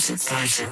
Pfizer,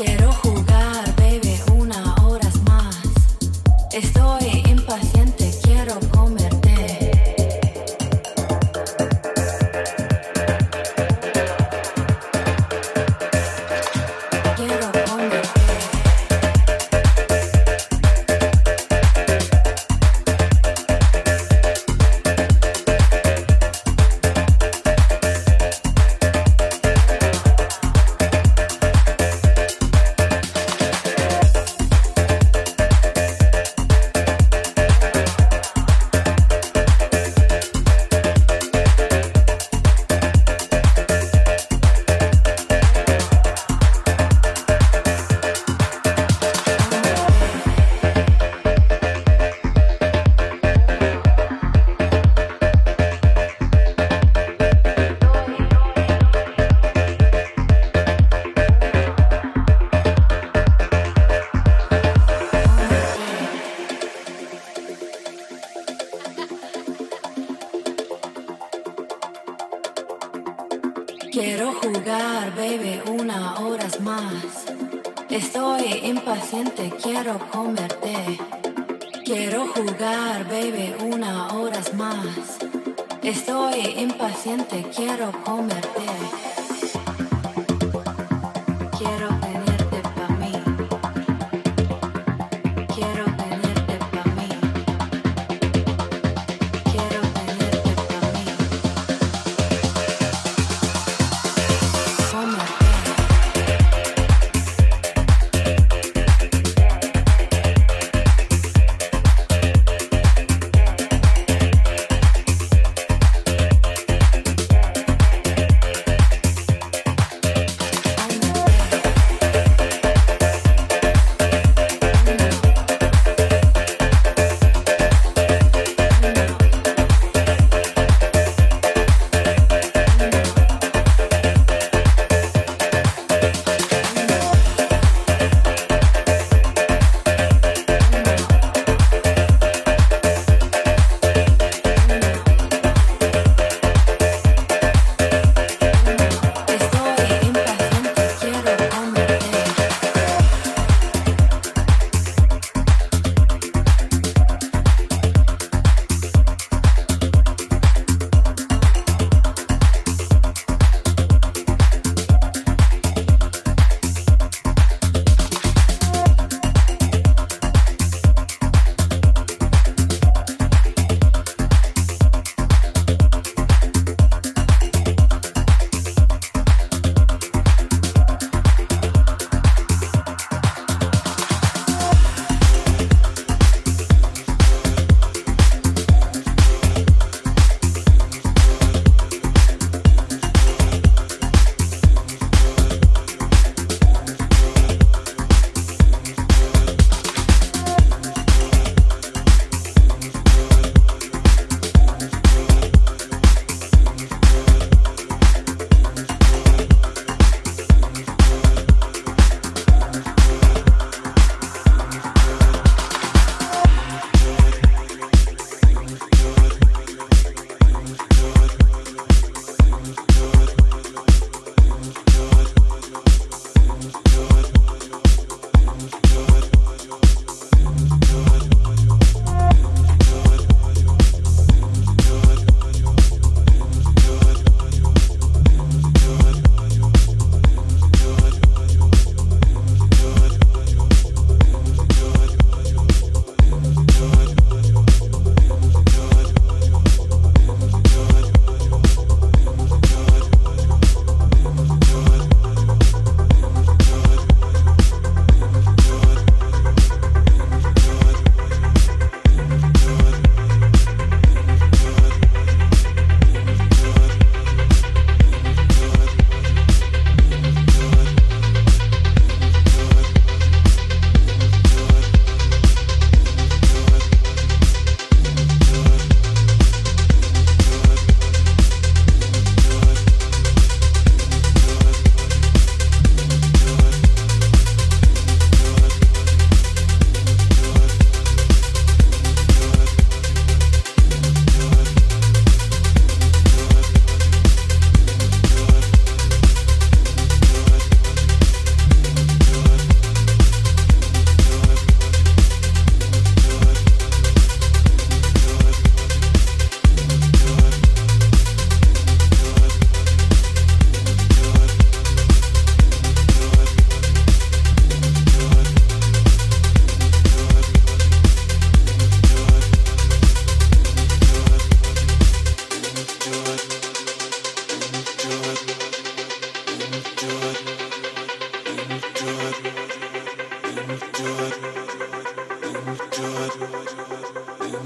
quiero jugar. quiero comerte. Quiero jugar, baby, una horas más. Estoy impaciente, quiero comerte.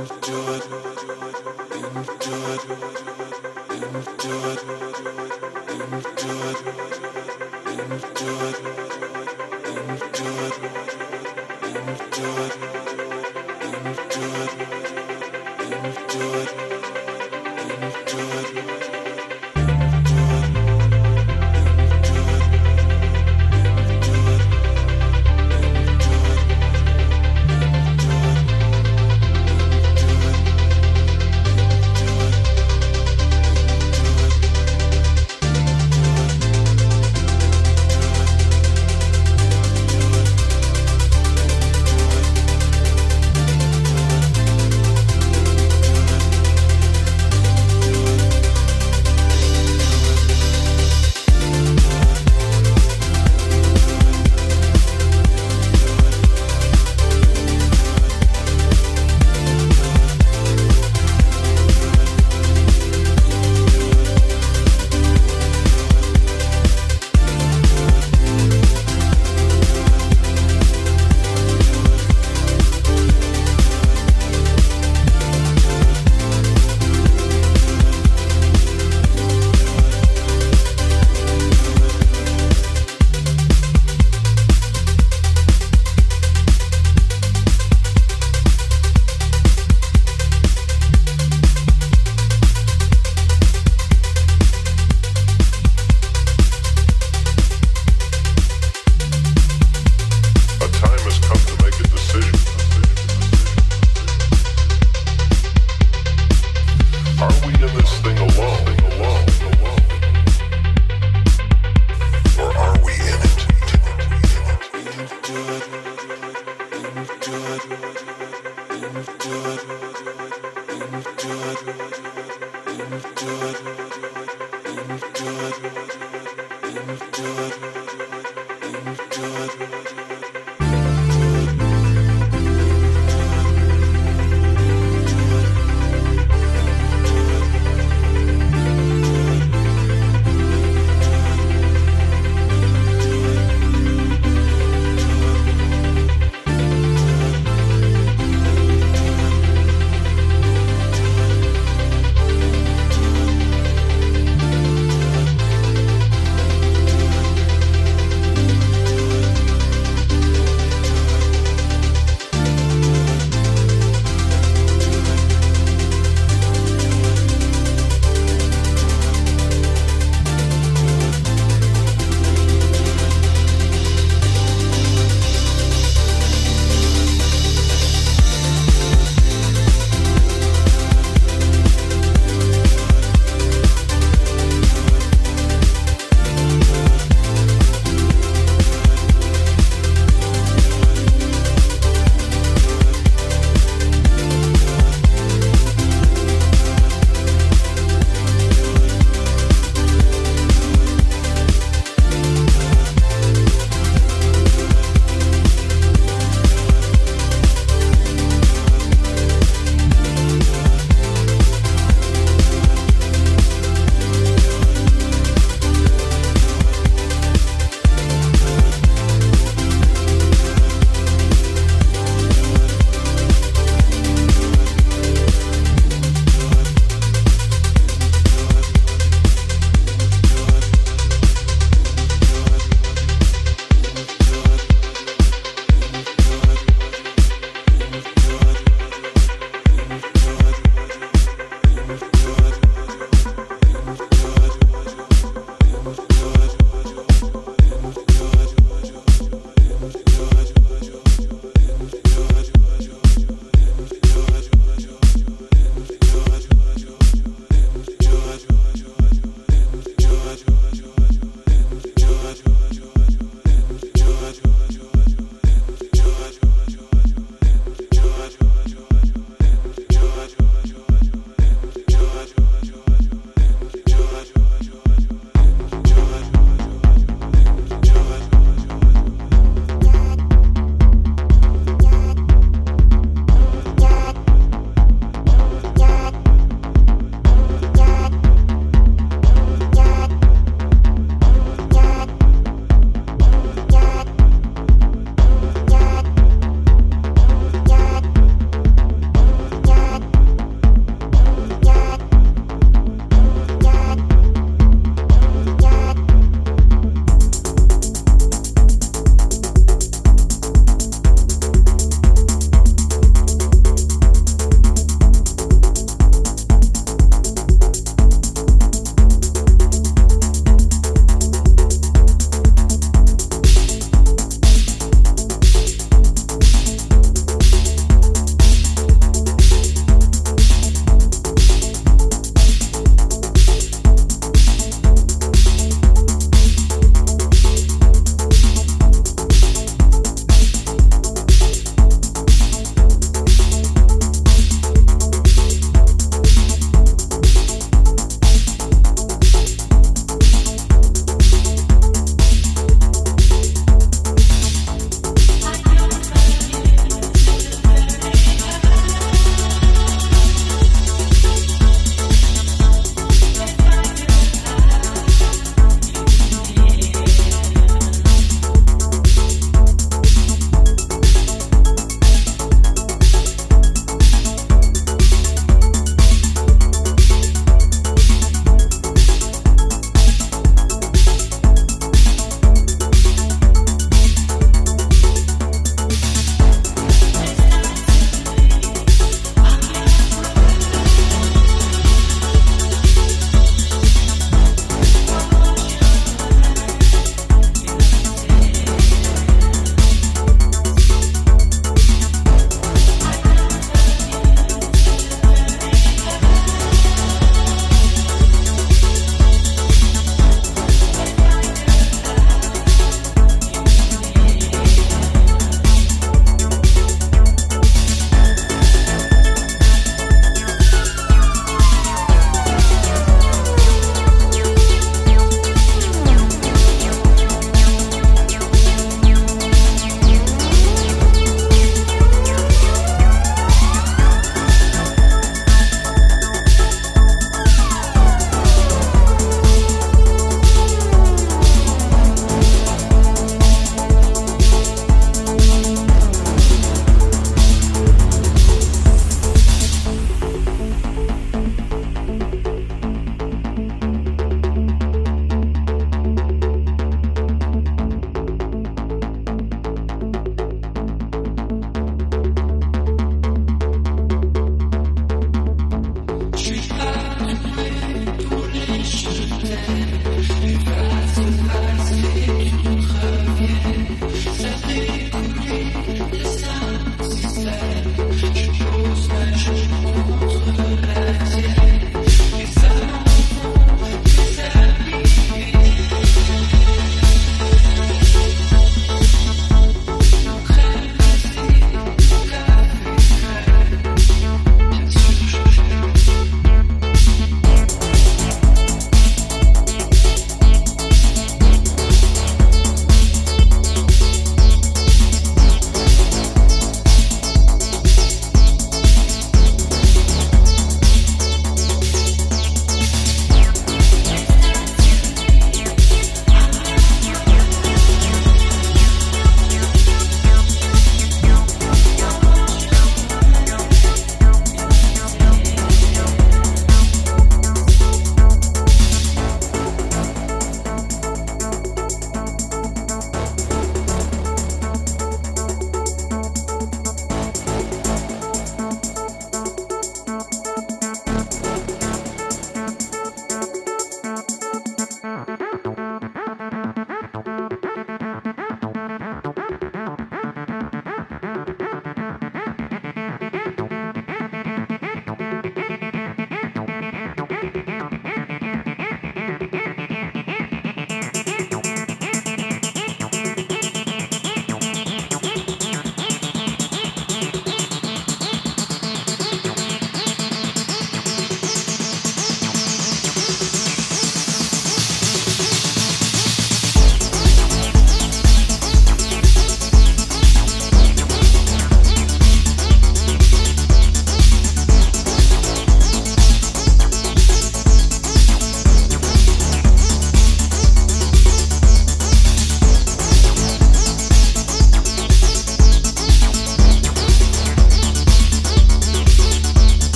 Enjoy it. Enjoy it. Enjoy it.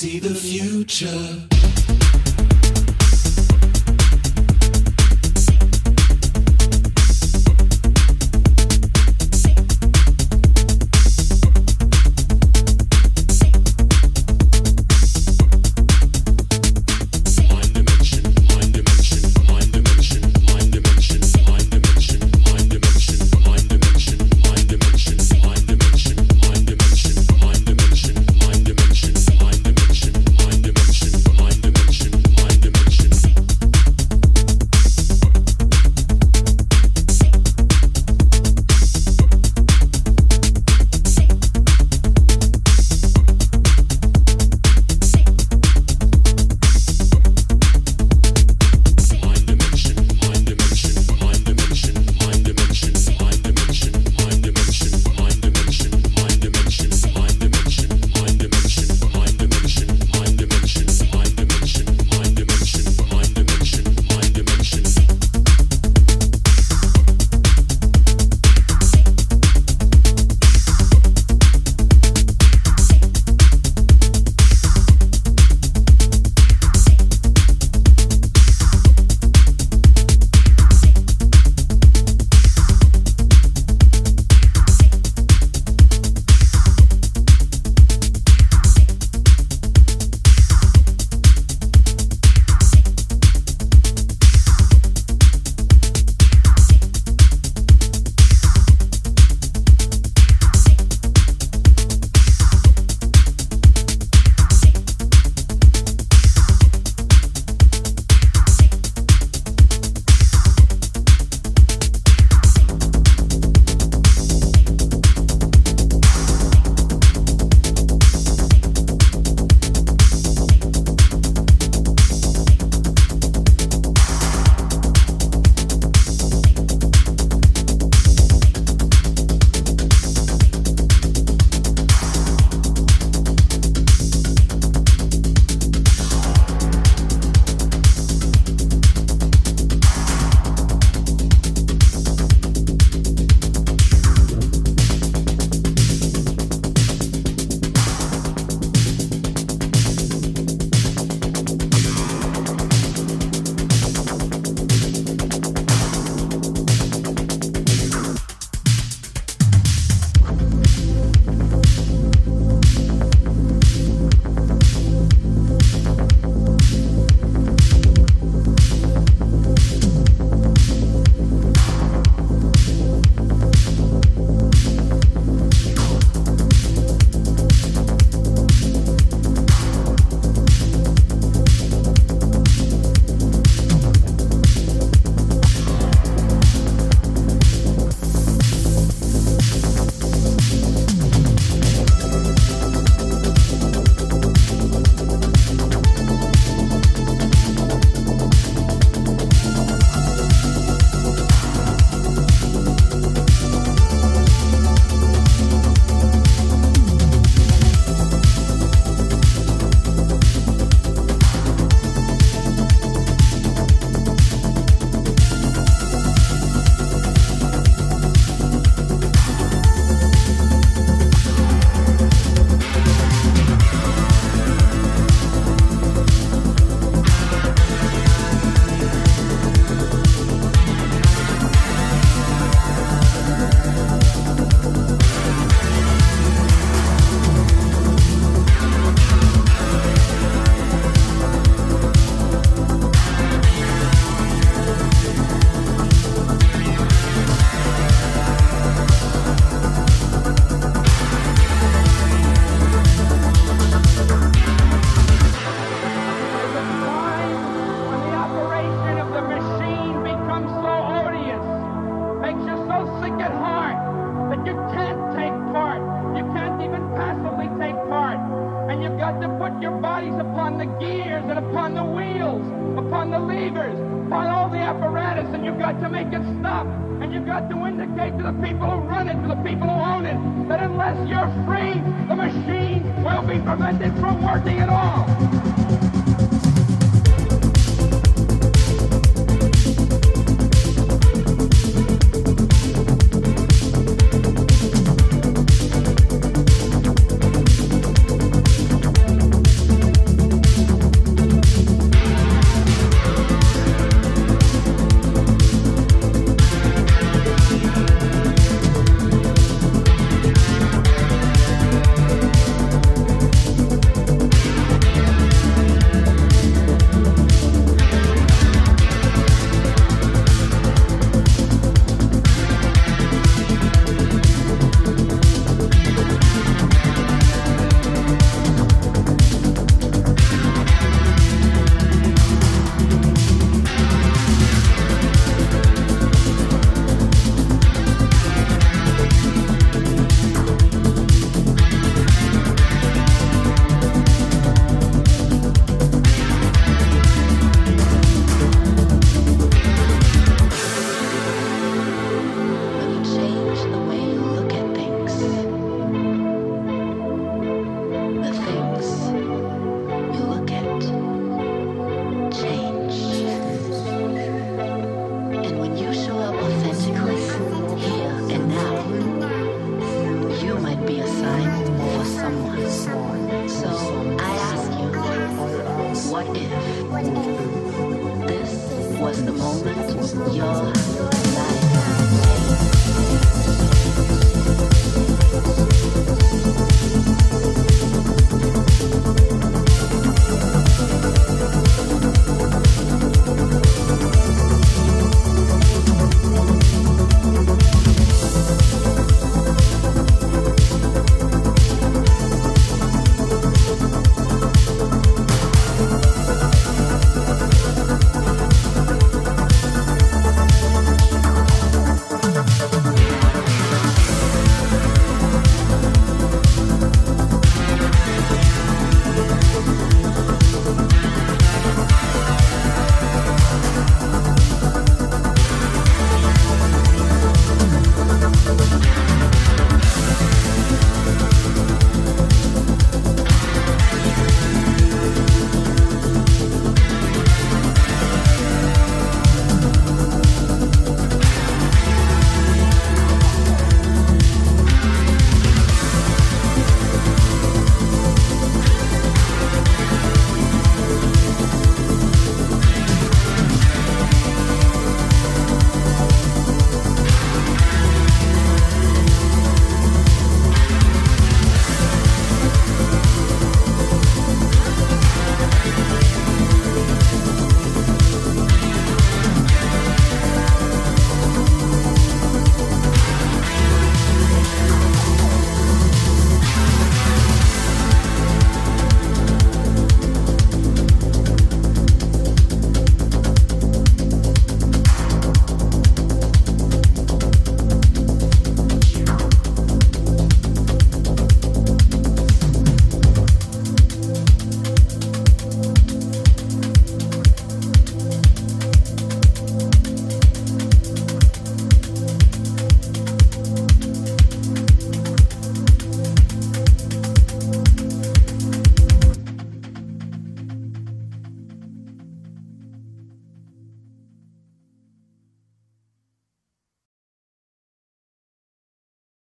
See the future.